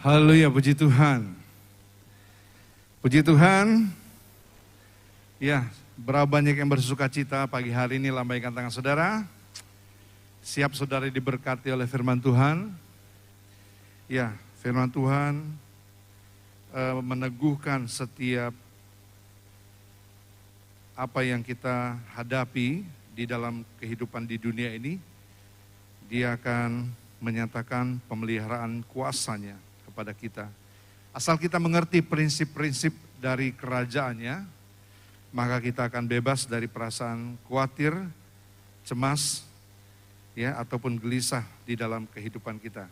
Haleluya, puji Tuhan. Puji Tuhan. Ya, berapa banyak yang bersuka cita pagi hari ini lambaikan tangan saudara. Siap saudara diberkati oleh firman Tuhan. Ya, firman Tuhan uh, meneguhkan setiap apa yang kita hadapi di dalam kehidupan di dunia ini. Dia akan menyatakan pemeliharaan kuasanya kepada kita. Asal kita mengerti prinsip-prinsip dari kerajaannya, maka kita akan bebas dari perasaan khawatir, cemas, ya ataupun gelisah di dalam kehidupan kita.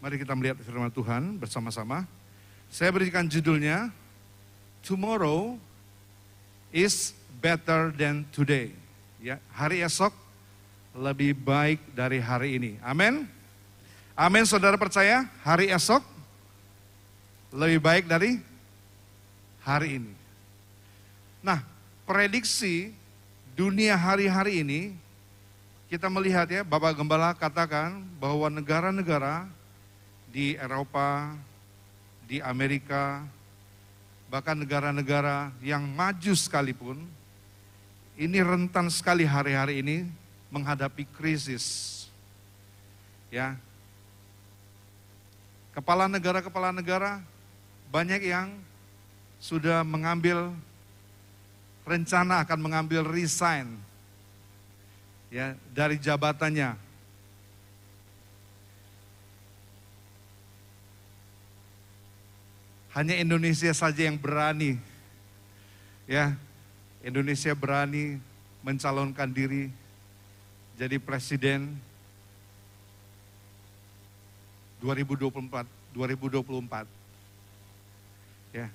Mari kita melihat firman Tuhan bersama-sama. Saya berikan judulnya Tomorrow is better than today. Ya, hari esok lebih baik dari hari ini. Amin. Amin, saudara percaya? Hari esok lebih baik dari hari ini. Nah, prediksi dunia hari-hari ini kita melihat ya, Bapak Gembala katakan bahwa negara-negara di Eropa, di Amerika, bahkan negara-negara yang maju sekalipun, ini rentan sekali hari-hari ini menghadapi krisis. Ya. Kepala negara-kepala negara banyak yang sudah mengambil rencana akan mengambil resign ya dari jabatannya Hanya Indonesia saja yang berani. Ya, Indonesia berani mencalonkan diri jadi presiden 2024 2024. Ya.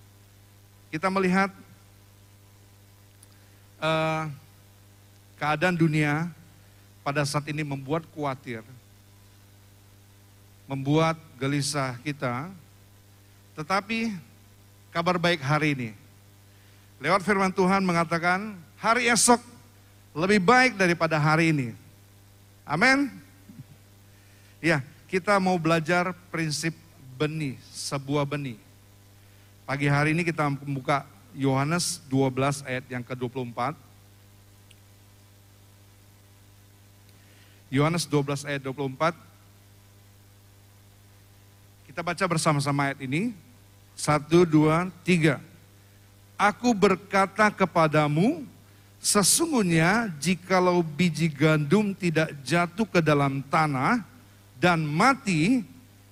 Kita melihat uh, keadaan dunia pada saat ini membuat khawatir, membuat gelisah kita tetapi kabar baik hari ini. Lewat firman Tuhan mengatakan hari esok lebih baik daripada hari ini. Amin. Ya, kita mau belajar prinsip benih, sebuah benih. Pagi hari ini kita membuka Yohanes 12 ayat yang ke-24. Yohanes 12 ayat 24. Kita baca bersama-sama ayat ini. Satu, dua, tiga. Aku berkata kepadamu, sesungguhnya jikalau biji gandum tidak jatuh ke dalam tanah dan mati,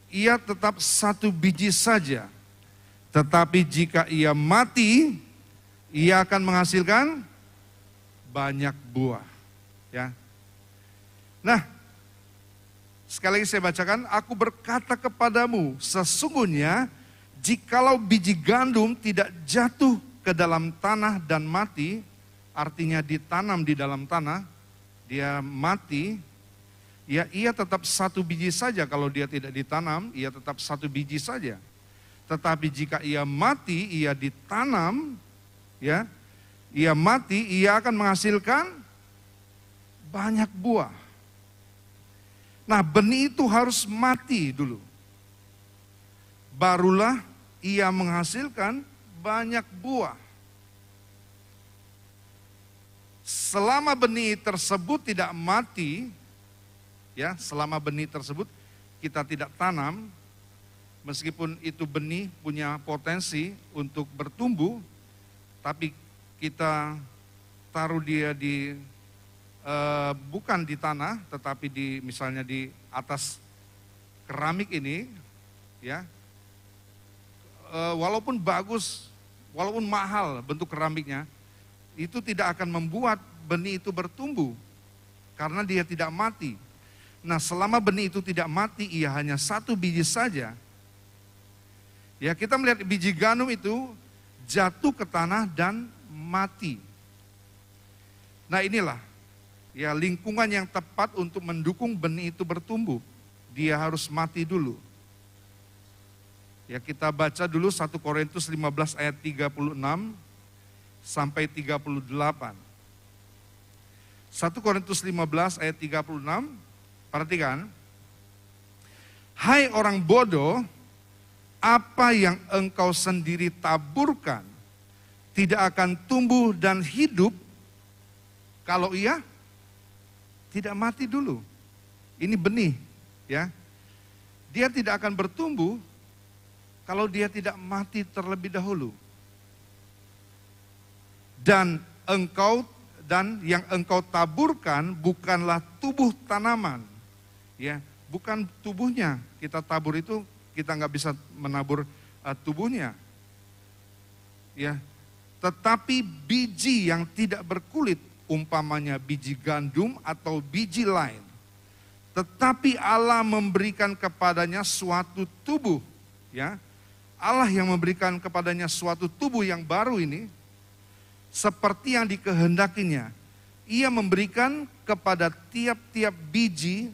ia tetap satu biji saja. Tetapi jika ia mati, ia akan menghasilkan banyak buah. Ya. Nah, sekali lagi saya bacakan, aku berkata kepadamu, sesungguhnya Jikalau biji gandum tidak jatuh ke dalam tanah dan mati, artinya ditanam di dalam tanah, dia mati, ya ia tetap satu biji saja kalau dia tidak ditanam, ia tetap satu biji saja. Tetapi jika ia mati, ia ditanam, ya, ia mati, ia akan menghasilkan banyak buah. Nah, benih itu harus mati dulu. Barulah ia menghasilkan banyak buah. Selama benih tersebut tidak mati, ya, selama benih tersebut kita tidak tanam, meskipun itu benih punya potensi untuk bertumbuh, tapi kita taruh dia di uh, bukan di tanah, tetapi di misalnya di atas keramik ini, ya, uh, walaupun bagus, walaupun mahal bentuk keramiknya, itu tidak akan membuat benih itu bertumbuh karena dia tidak mati. Nah, selama benih itu tidak mati, ia hanya satu biji saja. Ya, kita melihat biji gandum itu jatuh ke tanah dan mati. Nah, inilah ya lingkungan yang tepat untuk mendukung benih itu bertumbuh. Dia harus mati dulu. Ya kita baca dulu 1 Korintus 15 ayat 36 sampai 38. 1 Korintus 15 ayat 36, perhatikan. Hai orang bodoh, apa yang engkau sendiri taburkan tidak akan tumbuh dan hidup kalau ia tidak mati dulu. Ini benih, ya. Dia tidak akan bertumbuh kalau dia tidak mati terlebih dahulu. Dan engkau dan yang engkau taburkan bukanlah tubuh tanaman. Ya, bukan tubuhnya. Kita tabur itu kita nggak bisa menabur uh, tubuhnya. Ya, tetapi biji yang tidak berkulit umpamanya biji gandum atau biji lain. Tetapi Allah memberikan kepadanya suatu tubuh, ya. Allah yang memberikan kepadanya suatu tubuh yang baru ini seperti yang dikehendakinya. Ia memberikan kepada tiap-tiap biji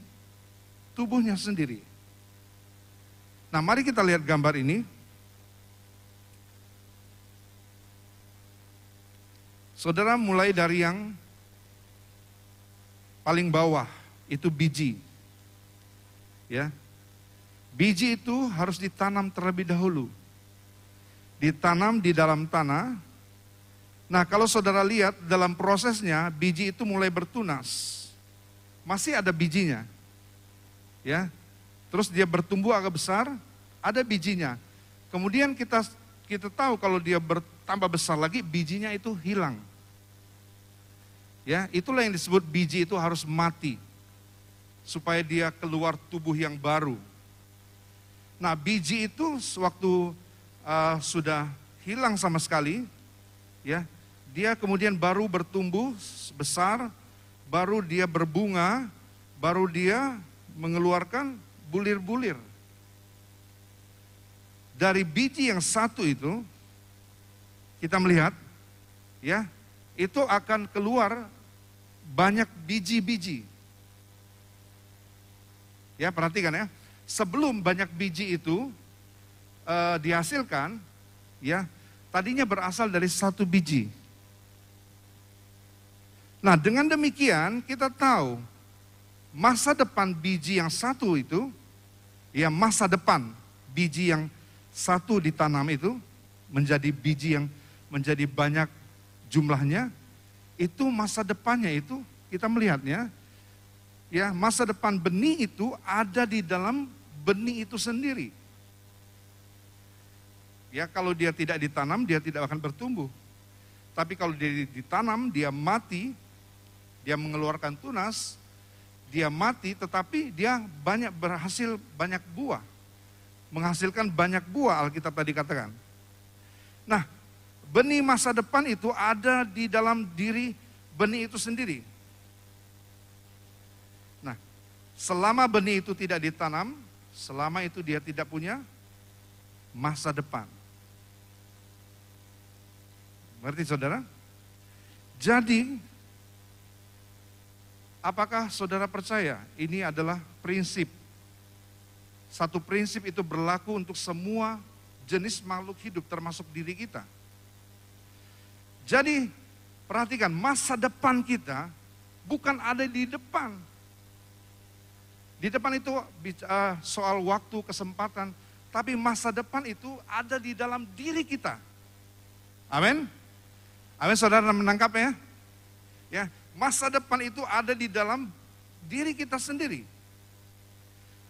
tubuhnya sendiri. Nah, mari kita lihat gambar ini. Saudara mulai dari yang paling bawah, itu biji. Ya. Biji itu harus ditanam terlebih dahulu. Ditanam di dalam tanah, Nah kalau saudara lihat dalam prosesnya biji itu mulai bertunas. Masih ada bijinya. Ya. Terus dia bertumbuh agak besar, ada bijinya. Kemudian kita kita tahu kalau dia bertambah besar lagi bijinya itu hilang. Ya, itulah yang disebut biji itu harus mati supaya dia keluar tubuh yang baru. Nah, biji itu sewaktu uh, sudah hilang sama sekali, ya, dia kemudian baru bertumbuh besar, baru dia berbunga, baru dia mengeluarkan bulir-bulir. Dari biji yang satu itu, kita melihat, ya, itu akan keluar banyak biji-biji. Ya, perhatikan ya. Sebelum banyak biji itu uh, dihasilkan, ya, tadinya berasal dari satu biji. Nah dengan demikian kita tahu masa depan biji yang satu itu, ya masa depan biji yang satu ditanam itu menjadi biji yang menjadi banyak jumlahnya, itu masa depannya itu kita melihatnya, ya masa depan benih itu ada di dalam benih itu sendiri. Ya kalau dia tidak ditanam dia tidak akan bertumbuh. Tapi kalau dia ditanam dia mati, dia mengeluarkan tunas, dia mati tetapi dia banyak berhasil banyak buah. Menghasilkan banyak buah Alkitab tadi katakan. Nah, benih masa depan itu ada di dalam diri benih itu sendiri. Nah, selama benih itu tidak ditanam, selama itu dia tidak punya masa depan. Berarti saudara? Jadi Apakah saudara percaya ini adalah prinsip? Satu prinsip itu berlaku untuk semua jenis makhluk hidup termasuk diri kita. Jadi perhatikan masa depan kita bukan ada di depan. Di depan itu uh, soal waktu, kesempatan, tapi masa depan itu ada di dalam diri kita. Amin. Amin saudara menangkap ya? Ya, Masa depan itu ada di dalam diri kita sendiri.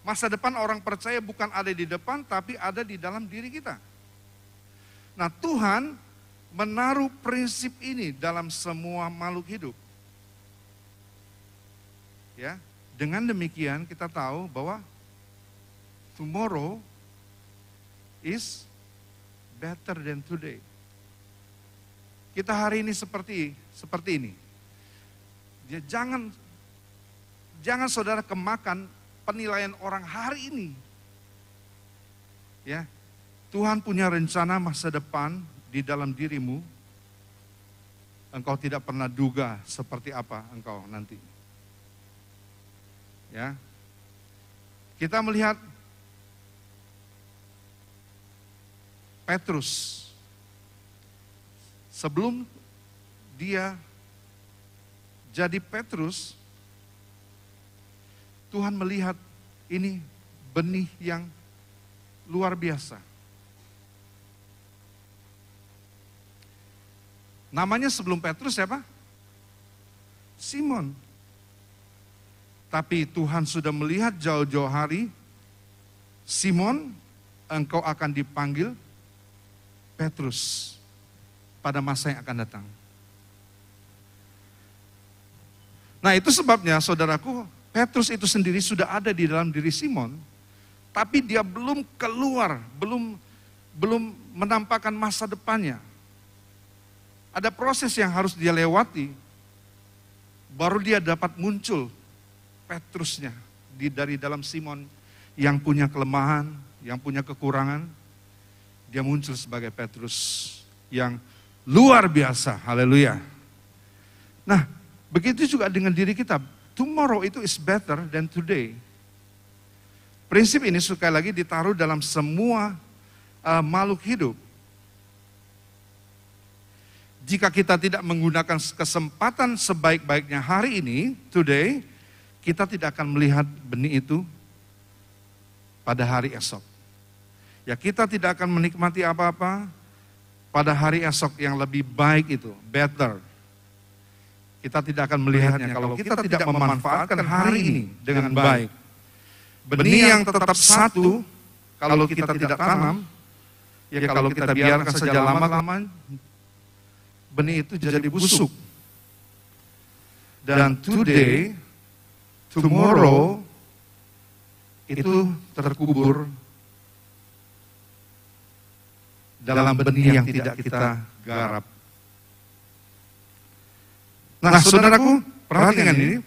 Masa depan orang percaya bukan ada di depan, tapi ada di dalam diri kita. Nah, Tuhan menaruh prinsip ini dalam semua makhluk hidup. Ya, dengan demikian kita tahu bahwa tomorrow is better than today. Kita hari ini seperti seperti ini. Ya, jangan jangan saudara kemakan penilaian orang hari ini. Ya. Tuhan punya rencana masa depan di dalam dirimu. Engkau tidak pernah duga seperti apa engkau nanti. Ya. Kita melihat Petrus sebelum dia jadi Petrus, Tuhan melihat ini benih yang luar biasa. Namanya sebelum Petrus siapa? Simon. Tapi Tuhan sudah melihat jauh-jauh hari, Simon, engkau akan dipanggil Petrus pada masa yang akan datang. Nah itu sebabnya saudaraku, Petrus itu sendiri sudah ada di dalam diri Simon, tapi dia belum keluar, belum belum menampakkan masa depannya. Ada proses yang harus dia lewati, baru dia dapat muncul Petrusnya di dari dalam Simon yang punya kelemahan, yang punya kekurangan, dia muncul sebagai Petrus yang luar biasa. Haleluya. Nah, begitu juga dengan diri kita. Tomorrow itu is better than today. Prinsip ini sekali lagi ditaruh dalam semua uh, makhluk hidup. Jika kita tidak menggunakan kesempatan sebaik-baiknya hari ini, today, kita tidak akan melihat benih itu pada hari esok. Ya kita tidak akan menikmati apa-apa pada hari esok yang lebih baik itu, better. Kita tidak akan melihatnya kalau kita tidak memanfaatkan hari ini dengan baik. Benih yang tetap satu, kalau kita tidak tanam, ya kalau kita biarkan saja lama-lama, benih itu jadi busuk. Dan today, tomorrow, itu terkubur dalam benih yang tidak kita garap. Nah, saudaraku, perhatikan ini.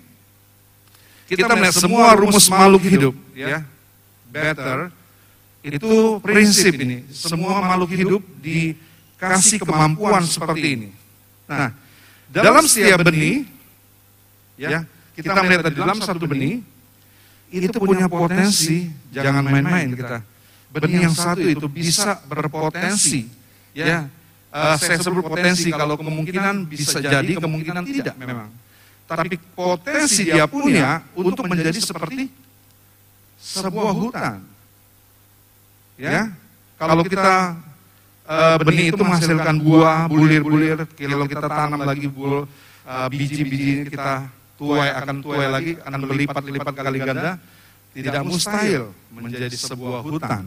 Kita melihat semua rumus makhluk hidup, ya, better, itu prinsip ini. Semua makhluk hidup dikasih kemampuan seperti ini. Nah, dalam setiap benih, ya, kita melihat di dalam satu benih, itu punya potensi, jangan main-main kita. Benih yang satu itu bisa berpotensi, ya. Uh, saya sebut potensi kalau kemungkinan bisa jadi, kemungkinan tidak memang. Tapi potensi dia punya untuk menjadi seperti sebuah hutan. Ya, kalau kita uh, benih itu menghasilkan buah, bulir-bulir, kalau kita tanam lagi bul, uh, biji-biji kita tuai akan tuai lagi, akan berlipat-lipat kali ganda, tidak mustahil menjadi sebuah hutan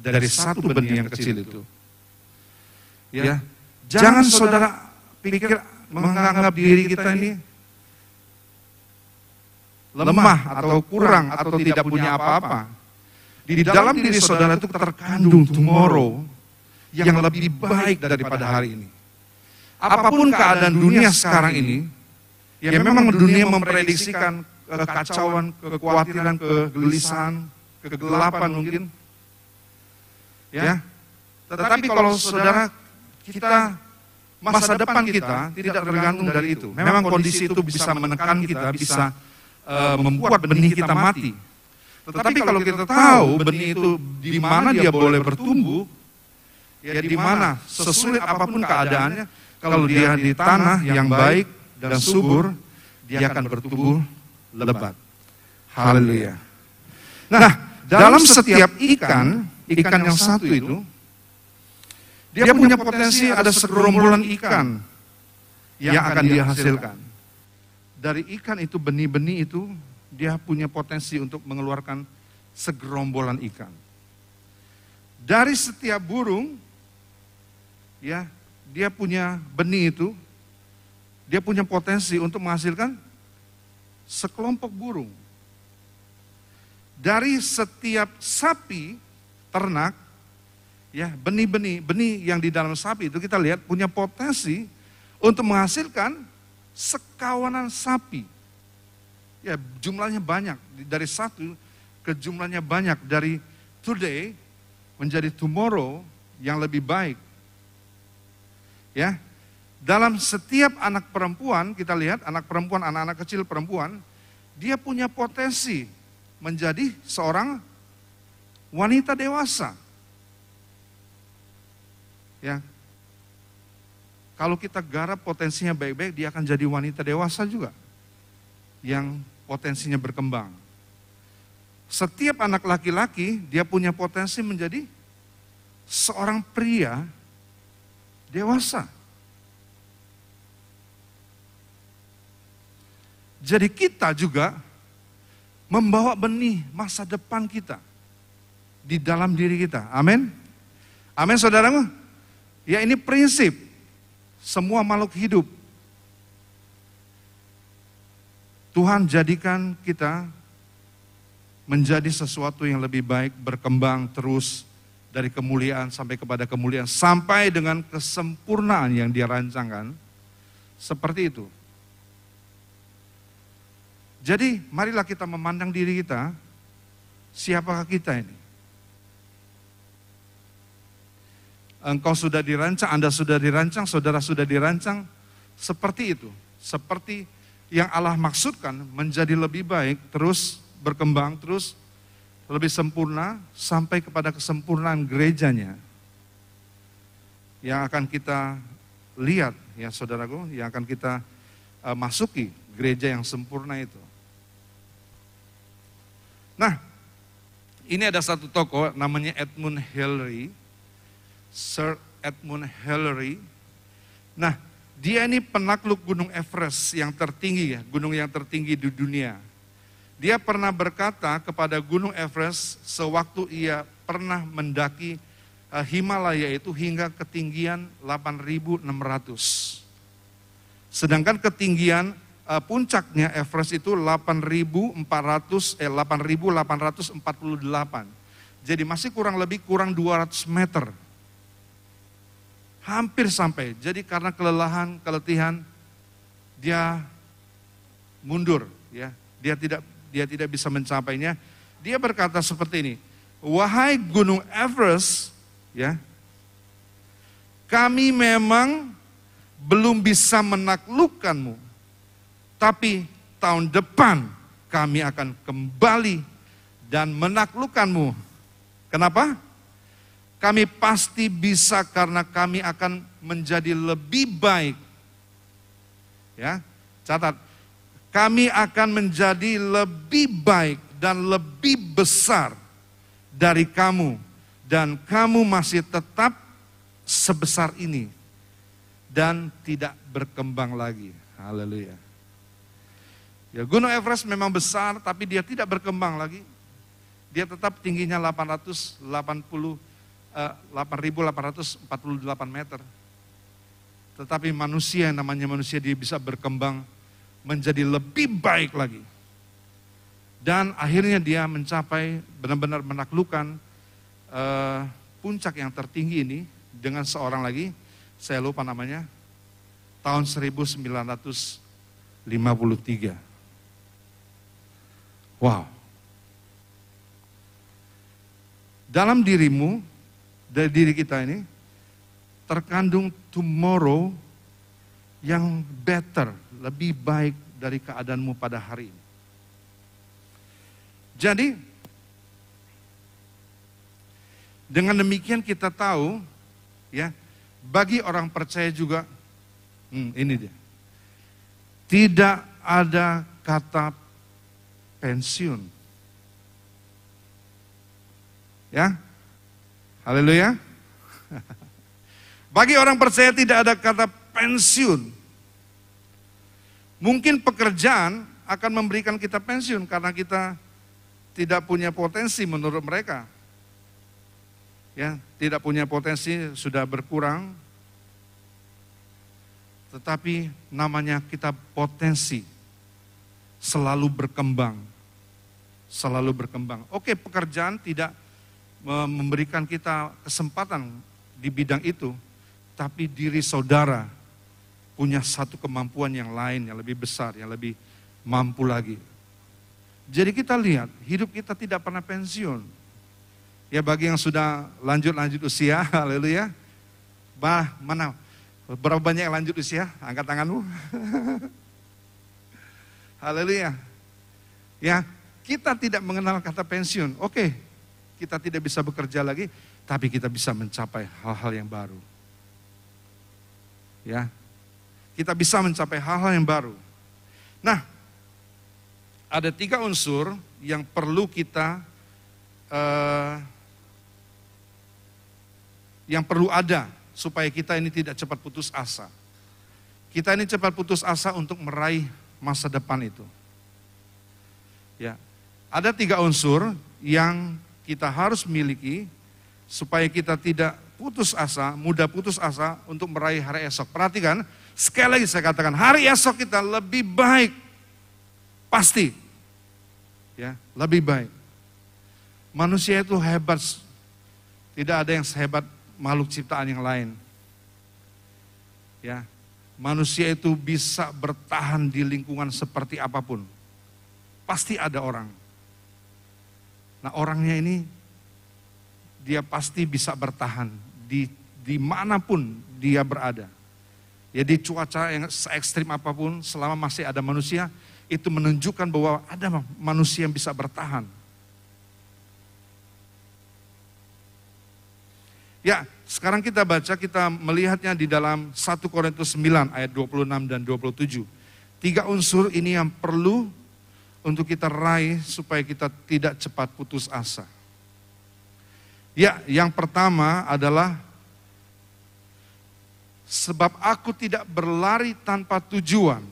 dari satu benih yang kecil itu. Ya, jangan saudara pikir menganggap diri kita ini lemah atau kurang atau tidak punya apa-apa. Di dalam diri saudara itu terkandung tomorrow yang lebih baik daripada hari ini. Apa pun keadaan dunia sekarang ini, ya memang dunia memprediksikan kekacauan, kekhawatiran, kegelisahan, kegelapan mungkin. Ya. Tetapi kalau saudara kita masa depan kita tidak tergantung dari itu. Memang kondisi itu bisa menekan kita, bisa uh, membuat benih kita mati. Tetapi kalau kita tahu benih itu di mana dia boleh bertumbuh, ya di mana sesulit apa pun keadaannya, kalau dia di tanah yang baik dan subur, dia akan bertumbuh lebat. Haleluya. Nah, dalam setiap ikan, ikan yang satu itu, dia punya potensi ada segerombolan ikan yang akan dia hasilkan. Dari ikan itu, benih-benih itu, dia punya potensi untuk mengeluarkan segerombolan ikan. Dari setiap burung, ya dia punya benih itu, dia punya potensi untuk menghasilkan sekelompok burung. Dari setiap sapi ternak, ya benih-benih, benih yang di dalam sapi itu kita lihat punya potensi untuk menghasilkan sekawanan sapi. Ya jumlahnya banyak, dari satu ke jumlahnya banyak, dari today menjadi tomorrow yang lebih baik. Ya, dalam setiap anak perempuan, kita lihat anak perempuan, anak-anak kecil perempuan, dia punya potensi menjadi seorang wanita dewasa. Ya. Kalau kita garap potensinya baik-baik, dia akan jadi wanita dewasa juga. Yang potensinya berkembang. Setiap anak laki-laki, dia punya potensi menjadi seorang pria dewasa. Jadi kita juga membawa benih masa depan kita di dalam diri kita. Amin. Amin saudaramu. Ya ini prinsip semua makhluk hidup. Tuhan jadikan kita menjadi sesuatu yang lebih baik, berkembang terus dari kemuliaan sampai kepada kemuliaan, sampai dengan kesempurnaan yang dia rancangkan. Seperti itu. Jadi marilah kita memandang diri kita, siapakah kita ini? engkau sudah dirancang, Anda sudah dirancang, saudara sudah dirancang, seperti itu. Seperti yang Allah maksudkan menjadi lebih baik, terus berkembang, terus lebih sempurna, sampai kepada kesempurnaan gerejanya. Yang akan kita lihat, ya saudaraku, yang akan kita uh, masuki gereja yang sempurna itu. Nah, ini ada satu tokoh namanya Edmund Hillary Sir Edmund Hillary. Nah, dia ini penakluk Gunung Everest yang tertinggi ya, gunung yang tertinggi di dunia. Dia pernah berkata kepada Gunung Everest sewaktu ia pernah mendaki uh, Himalaya itu hingga ketinggian 8.600. Sedangkan ketinggian uh, puncaknya Everest itu 8.400 eh 8.848. Jadi masih kurang lebih kurang 200 meter Hampir sampai. Jadi karena kelelahan, keletihan, dia mundur, ya. Dia tidak dia tidak bisa mencapainya. Dia berkata seperti ini, "Wahai Gunung Everest, ya. Kami memang belum bisa menaklukkanmu. Tapi tahun depan kami akan kembali dan menaklukkanmu. Kenapa? Kami pasti bisa karena kami akan menjadi lebih baik. Ya, catat. Kami akan menjadi lebih baik dan lebih besar dari kamu dan kamu masih tetap sebesar ini dan tidak berkembang lagi. Haleluya. Ya, Gunung Everest memang besar tapi dia tidak berkembang lagi. Dia tetap tingginya 880 8.848 eh, meter. Tetapi manusia yang namanya manusia dia bisa berkembang menjadi lebih baik lagi. Dan akhirnya dia mencapai benar-benar menaklukkan uh, puncak yang tertinggi ini dengan seorang lagi, saya lupa namanya, tahun 1953. Wow. Dalam dirimu dari diri kita ini terkandung tomorrow yang better, lebih baik dari keadaanmu pada hari ini. Jadi, dengan demikian kita tahu, ya, bagi orang percaya juga, hmm, ini dia, tidak ada kata pensiun. Ya, Haleluya. Bagi orang percaya tidak ada kata pensiun. Mungkin pekerjaan akan memberikan kita pensiun karena kita tidak punya potensi menurut mereka. Ya, tidak punya potensi sudah berkurang. Tetapi namanya kita potensi selalu berkembang. Selalu berkembang. Oke, pekerjaan tidak memberikan kita kesempatan di bidang itu, tapi diri saudara punya satu kemampuan yang lain, yang lebih besar, yang lebih mampu lagi. Jadi kita lihat, hidup kita tidak pernah pensiun. Ya bagi yang sudah lanjut-lanjut usia, haleluya. Bah, mana? Berapa banyak yang lanjut usia? Angkat tanganmu. haleluya. Ya, kita tidak mengenal kata pensiun. Oke, kita tidak bisa bekerja lagi, tapi kita bisa mencapai hal-hal yang baru. Ya. Kita bisa mencapai hal-hal yang baru. Nah, ada tiga unsur yang perlu kita uh, yang perlu ada supaya kita ini tidak cepat putus asa. Kita ini cepat putus asa untuk meraih masa depan itu. Ya, ada tiga unsur yang kita harus miliki supaya kita tidak putus asa, mudah putus asa untuk meraih hari esok. Perhatikan, sekali lagi saya katakan, hari esok kita lebih baik. Pasti. Ya, lebih baik. Manusia itu hebat. Tidak ada yang sehebat makhluk ciptaan yang lain. Ya, manusia itu bisa bertahan di lingkungan seperti apa pun. Pasti ada orang. Nah, orangnya ini dia pasti bisa bertahan di di mana pun dia berada. Ya di cuaca yang se ekstrim apa pun, selama masih ada manusia, itu menunjukkan bahwa ada manusia yang bisa bertahan. Ya, sekarang kita baca, kita melihatnya di dalam 1 Korintus 9 ayat 26 dan 27. Tiga unsur ini yang perlu untuk kita raih supaya kita tidak cepat putus asa. Ya, yang pertama adalah sebab aku tidak berlari tanpa tujuan.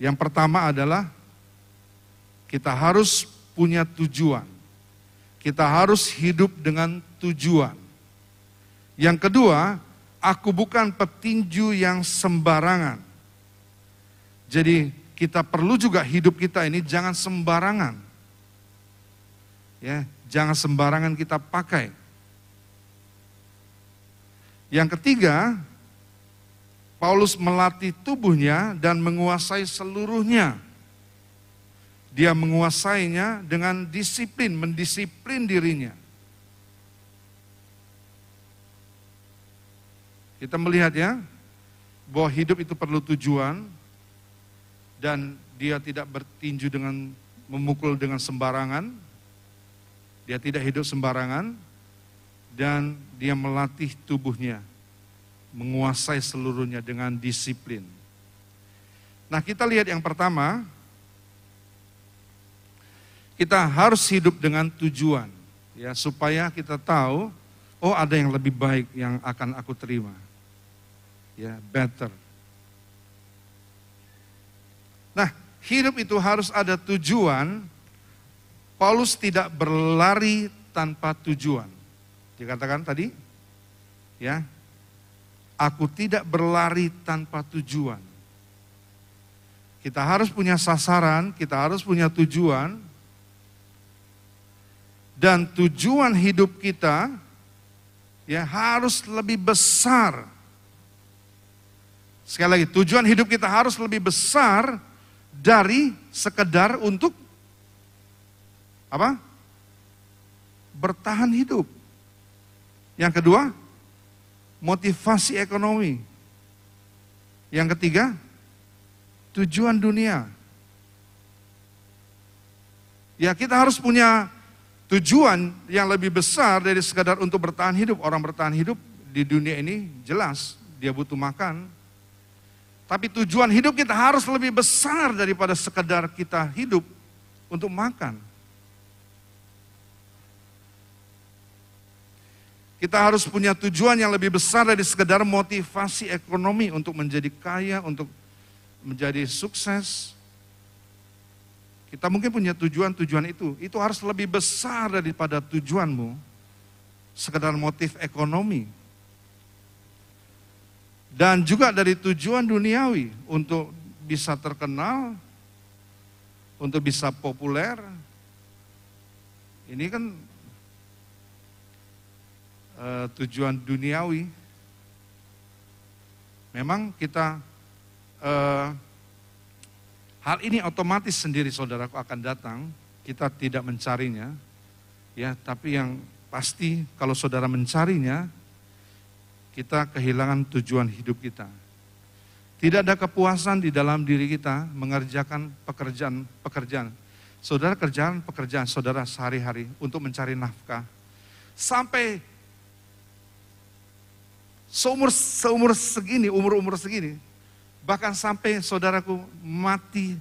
Yang pertama adalah kita harus punya tujuan. Kita harus hidup dengan tujuan. Yang kedua, aku bukan petinju yang sembarangan. Jadi kita perlu juga hidup kita ini jangan sembarangan. Ya, Jangan sembarangan kita pakai. Yang ketiga, Paulus melatih tubuhnya dan menguasai seluruhnya. Dia menguasainya dengan disiplin, mendisiplin dirinya. Kita melihat ya, bahwa hidup itu perlu tujuan dan dia tidak bertinju dengan memukul dengan sembarangan, dia tidak hidup sembarangan dan dia melatih tubuhnya menguasai seluruhnya dengan disiplin. Nah, kita lihat yang pertama, kita harus hidup dengan tujuan ya supaya kita tahu oh ada yang lebih baik yang akan aku terima. Ya, better. Nah, hidup itu harus ada tujuan Paulus tidak berlari tanpa tujuan. Dikatakan tadi, ya, aku tidak berlari tanpa tujuan. Kita harus punya sasaran, kita harus punya tujuan, dan tujuan hidup kita ya harus lebih besar. Sekali lagi, tujuan hidup kita harus lebih besar dari sekedar untuk apa? Bertahan hidup. Yang kedua, motivasi ekonomi. Yang ketiga, tujuan dunia. Ya kita harus punya tujuan yang lebih besar dari sekadar untuk bertahan hidup. Orang bertahan hidup di dunia ini jelas dia butuh makan. Tapi tujuan hidup kita harus lebih besar daripada sekadar kita hidup untuk makan. Kita harus punya tujuan yang lebih besar dari sekedar motivasi ekonomi untuk menjadi kaya, untuk menjadi sukses. Kita mungkin punya tujuan-tujuan itu. Itu harus lebih besar daripada tujuanmu. Sekedar motif ekonomi. Dan juga dari tujuan duniawi untuk bisa terkenal, untuk bisa populer. Ini kan uh, tujuan duniawi. Memang kita uh, hal ini otomatis sendiri saudaraku akan datang, kita tidak mencarinya, ya. Tapi yang pasti kalau saudara mencarinya, kita kehilangan tujuan hidup kita. Tidak ada kepuasan di dalam diri kita mengerjakan pekerjaan-pekerjaan. Saudara kerjaan pekerjaan saudara sehari-hari untuk mencari nafkah. Sampai seumur seumur segini, umur-umur segini, bahkan sampai saudaraku mati,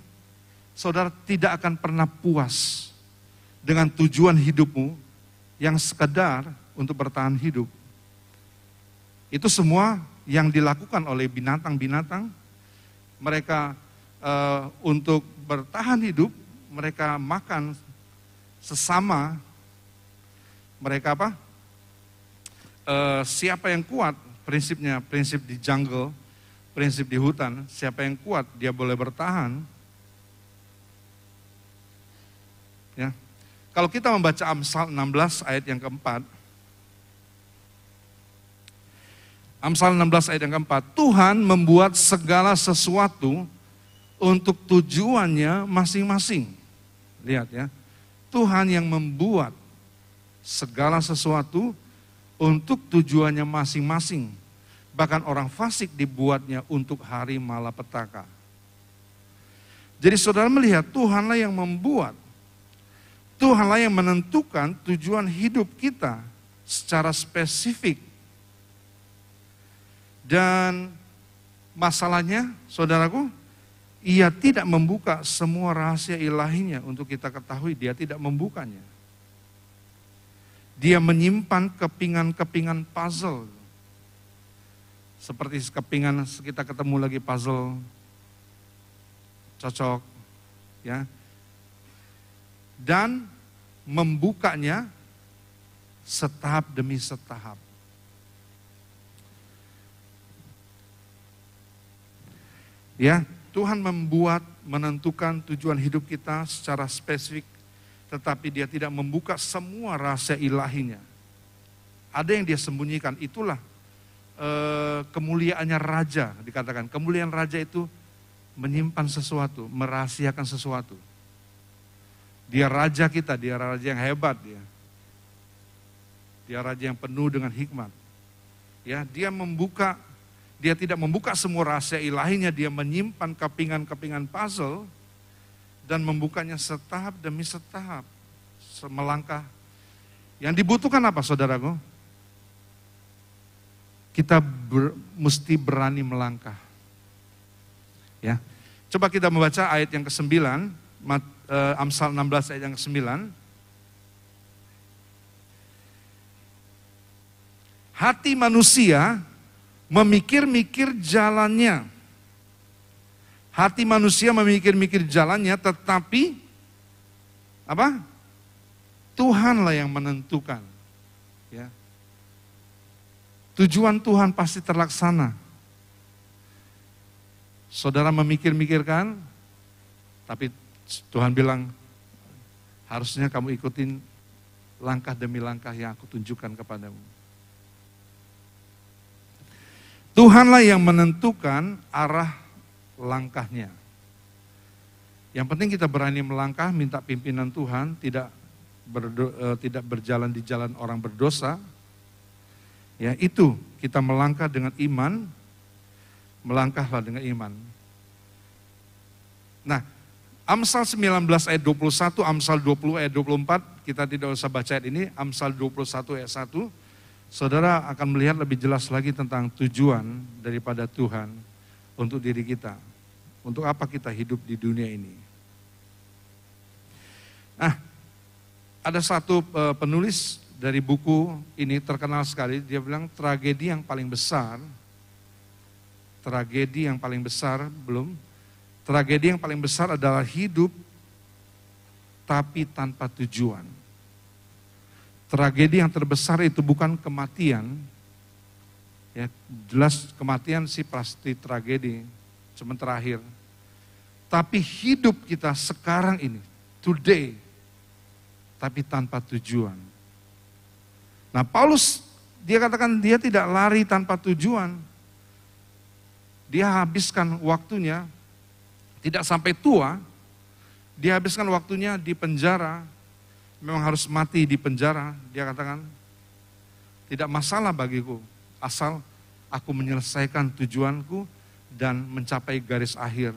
saudara tidak akan pernah puas dengan tujuan hidupmu yang sekedar untuk bertahan hidup. Itu semua yang dilakukan oleh binatang-binatang, mereka uh, untuk bertahan hidup, mereka makan sesama, mereka apa? Uh, siapa yang kuat, prinsipnya prinsip di jungle, prinsip di hutan, siapa yang kuat dia boleh bertahan. Ya. Kalau kita membaca Amsal 16 ayat yang keempat, Amsal 16 ayat yang keempat, Tuhan membuat segala sesuatu untuk tujuannya masing-masing. Lihat ya, Tuhan yang membuat segala sesuatu untuk tujuannya masing-masing. Bahkan orang fasik dibuatnya untuk hari malapetaka. Jadi saudara melihat Tuhanlah yang membuat, Tuhanlah yang menentukan tujuan hidup kita secara spesifik. Dan masalahnya, saudaraku, ia tidak membuka semua rahasia ilahinya untuk kita ketahui, dia tidak membukanya. Dia menyimpan kepingan-kepingan puzzle. Seperti kepingan kita ketemu lagi puzzle cocok ya. Dan membukanya setahap demi setahap. Ya, Tuhan membuat menentukan tujuan hidup kita secara spesifik tetapi dia tidak membuka semua rahasia ilahinya. Ada yang dia sembunyikan, itulah e, kemuliaannya raja, dikatakan. Kemuliaan raja itu menyimpan sesuatu, merahasiakan sesuatu. Dia raja kita, dia raja yang hebat dia. Dia raja yang penuh dengan hikmat. Ya, dia membuka dia tidak membuka semua rahasia ilahinya, dia menyimpan kepingan-kepingan puzzle dan membukanya setahap demi setahap, melangkah. Yang dibutuhkan apa saudaraku? Kita ber, mesti berani melangkah. Ya. Coba kita membaca ayat yang ke-9, eh, Amsal 16 ayat yang ke-9. Hati manusia memikir-mikir jalannya Hati manusia memikir-mikir jalannya, tetapi apa? Tuhanlah yang menentukan. Ya. Tujuan Tuhan pasti terlaksana. Saudara memikir-mikirkan, tapi Tuhan bilang, harusnya kamu ikutin langkah demi langkah yang aku tunjukkan kepadamu. Tuhanlah yang menentukan arah langkahnya. Yang penting kita berani melangkah, minta pimpinan Tuhan, tidak berdo, uh, tidak berjalan di jalan orang berdosa. Ya, itu kita melangkah dengan iman, melangkahlah dengan iman. Nah, Amsal 19 ayat 21, Amsal 20 ayat 24, kita tidak usah baca ini, Amsal 21 ayat 1, saudara akan melihat lebih jelas lagi tentang tujuan daripada Tuhan untuk diri kita. Untuk apa kita hidup di dunia ini? Nah, ada satu uh, penulis dari buku ini terkenal sekali, dia bilang tragedi yang paling besar, tragedi yang paling besar belum, tragedi yang paling besar adalah hidup tapi tanpa tujuan. Tragedi yang terbesar itu bukan kematian, ya jelas kematian sih pasti tragedi, cuma terakhir. Tapi hidup kita sekarang ini, today, tapi tanpa tujuan. Nah Paulus, dia katakan dia tidak lari tanpa tujuan. Dia habiskan waktunya, tidak sampai tua, dia habiskan waktunya di penjara, memang harus mati di penjara, dia katakan, tidak masalah bagiku, asal aku menyelesaikan tujuanku dan mencapai garis akhir.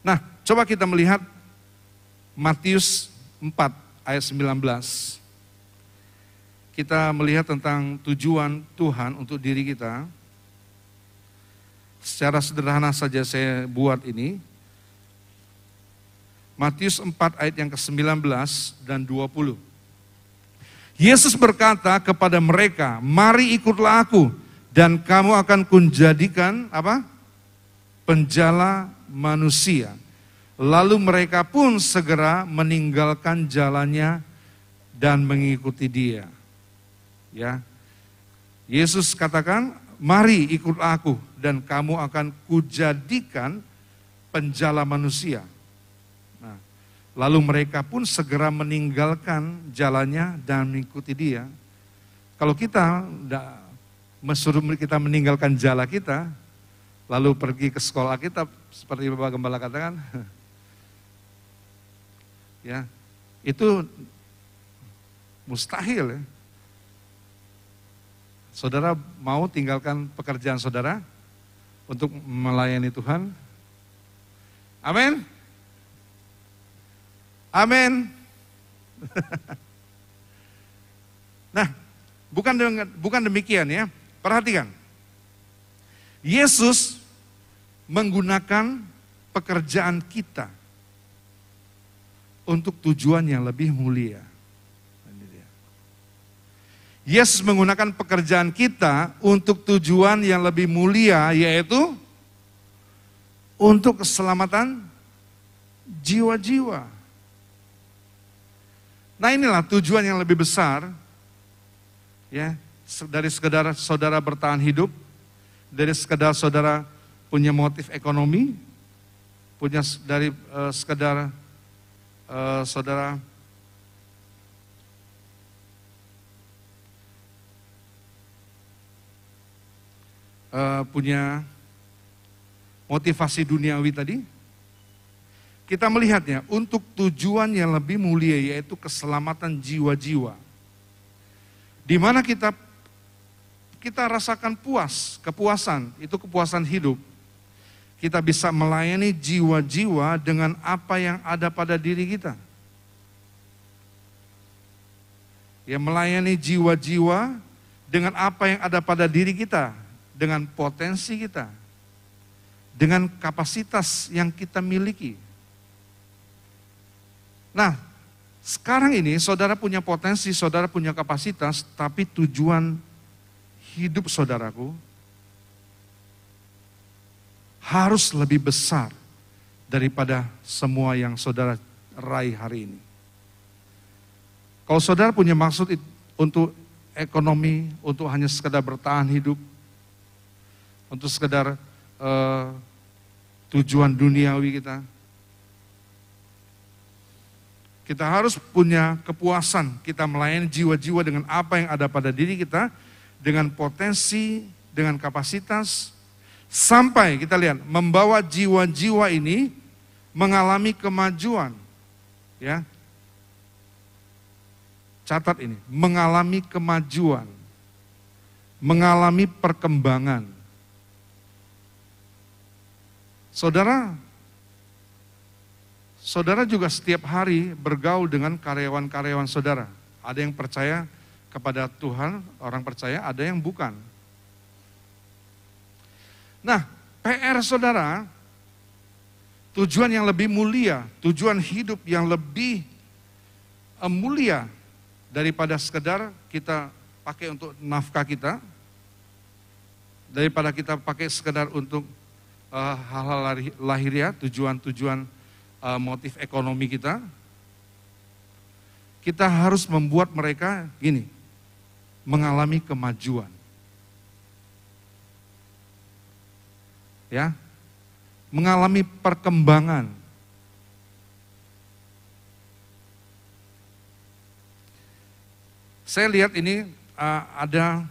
Nah, coba kita melihat Matius 4 ayat 19. Kita melihat tentang tujuan Tuhan untuk diri kita. Secara sederhana saja saya buat ini. Matius 4 ayat yang ke-19 dan 20. Yesus berkata kepada mereka, "Mari ikutlah aku dan kamu akan kunjadikan apa? penjala manusia." Lalu mereka pun segera meninggalkan jalannya dan mengikuti dia. Ya. Yesus katakan, "Mari ikut aku dan kamu akan kujadikan penjala manusia." Nah, lalu mereka pun segera meninggalkan jalannya dan mengikuti dia. Kalau kita tidak mesuruh kita meninggalkan jala kita, lalu pergi ke sekolah kita, seperti Bapak Gembala katakan, ya itu mustahil ya. Saudara mau tinggalkan pekerjaan saudara untuk melayani Tuhan? Amin. Amin. nah, bukan bukan demikian ya. Perhatikan. Yesus menggunakan pekerjaan kita untuk tujuan yang lebih mulia. Yesus menggunakan pekerjaan kita untuk tujuan yang lebih mulia, yaitu untuk keselamatan jiwa-jiwa. Nah inilah tujuan yang lebih besar, ya dari sekedar saudara bertahan hidup, dari sekedar saudara punya motif ekonomi, punya dari uh, sekedar uh, saudara uh, punya motivasi duniawi tadi, kita melihatnya untuk tujuan yang lebih mulia yaitu keselamatan jiwa-jiwa. Di mana kita kita rasakan puas, kepuasan, itu kepuasan hidup kita bisa melayani jiwa-jiwa dengan apa yang ada pada diri kita. Ya melayani jiwa-jiwa dengan apa yang ada pada diri kita, dengan potensi kita, dengan kapasitas yang kita miliki. Nah, sekarang ini saudara punya potensi, saudara punya kapasitas, tapi tujuan hidup saudaraku harus lebih besar daripada semua yang saudara raih hari ini. Kalau saudara punya maksud untuk ekonomi, untuk hanya sekedar bertahan hidup, untuk sekedar uh, tujuan duniawi kita, kita harus punya kepuasan, kita melayani jiwa-jiwa dengan apa yang ada pada diri kita, dengan potensi, dengan kapasitas, Sampai kita lihat membawa jiwa-jiwa ini mengalami kemajuan. Ya. Catat ini, mengalami kemajuan. Mengalami perkembangan. Saudara, saudara juga setiap hari bergaul dengan karyawan-karyawan saudara. Ada yang percaya kepada Tuhan, orang percaya, ada yang bukan. Nah, PR saudara, tujuan yang lebih mulia, tujuan hidup yang lebih uh, mulia daripada sekedar kita pakai untuk nafkah kita, daripada kita pakai sekedar untuk uh, hal-hal uh, lahiriah, tujuan-tujuan uh, motif ekonomi kita, kita harus membuat mereka gini, mengalami kemajuan. ya mengalami perkembangan. Saya lihat ini uh, ada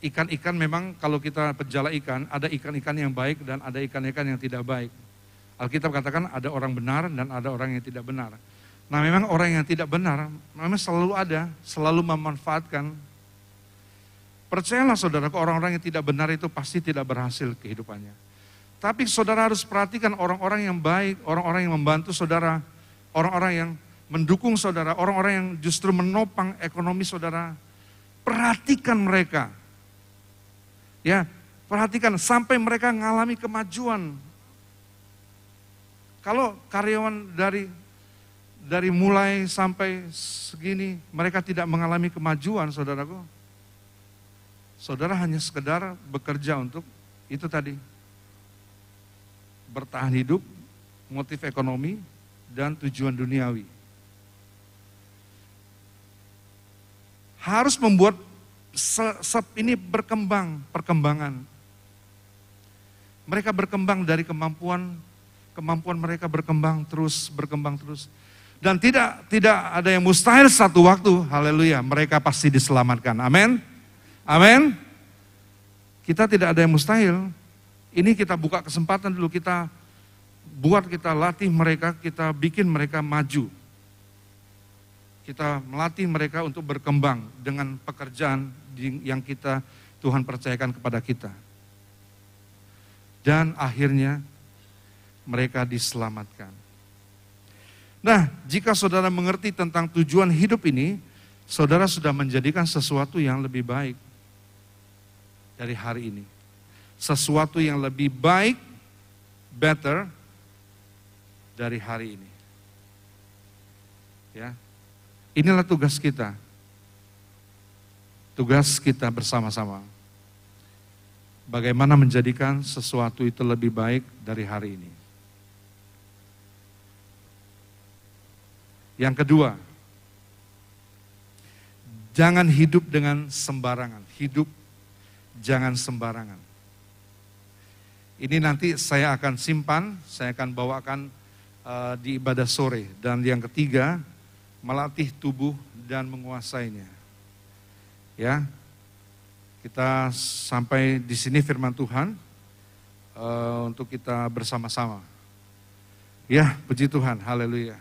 ikan-ikan memang kalau kita penjala ikan, ada ikan-ikan yang baik dan ada ikan-ikan yang tidak baik. Alkitab katakan ada orang benar dan ada orang yang tidak benar. Nah memang orang yang tidak benar memang selalu ada, selalu memanfaatkan Percayalah saudara, orang-orang yang tidak benar itu pasti tidak berhasil kehidupannya. Tapi saudara harus perhatikan orang-orang yang baik, orang-orang yang membantu saudara orang-orang yang mendukung saudara, orang-orang yang justru menopang ekonomi saudara. Perhatikan mereka. Ya, perhatikan sampai mereka mengalami kemajuan. Kalau karyawan dari dari mulai sampai segini mereka tidak mengalami kemajuan, saudaraku. Saudara hanya sekedar bekerja untuk itu tadi. Bertahan hidup, motif ekonomi, dan tujuan duniawi. Harus membuat sep ini berkembang, perkembangan. Mereka berkembang dari kemampuan kemampuan mereka berkembang terus, berkembang terus. Dan tidak tidak ada yang mustahil satu waktu, haleluya, mereka pasti diselamatkan. Amin. Amin. Kita tidak ada yang mustahil. Ini kita buka kesempatan dulu kita buat kita latih mereka, kita bikin mereka maju. Kita melatih mereka untuk berkembang dengan pekerjaan yang kita Tuhan percayakan kepada kita. Dan akhirnya mereka diselamatkan. Nah, jika saudara mengerti tentang tujuan hidup ini, saudara sudah menjadikan sesuatu yang lebih baik dari hari ini. Sesuatu yang lebih baik, better, dari hari ini. Ya. Inilah tugas kita. Tugas kita bersama-sama. Bagaimana menjadikan sesuatu itu lebih baik dari hari ini. Yang kedua, jangan hidup dengan sembarangan. Hidup jangan sembarangan. Ini nanti saya akan simpan, saya akan bawakan uh, di ibadah sore. Dan yang ketiga, melatih tubuh dan menguasainya. Ya, kita sampai di sini firman Tuhan uh, untuk kita bersama-sama. Ya, puji Tuhan, haleluya.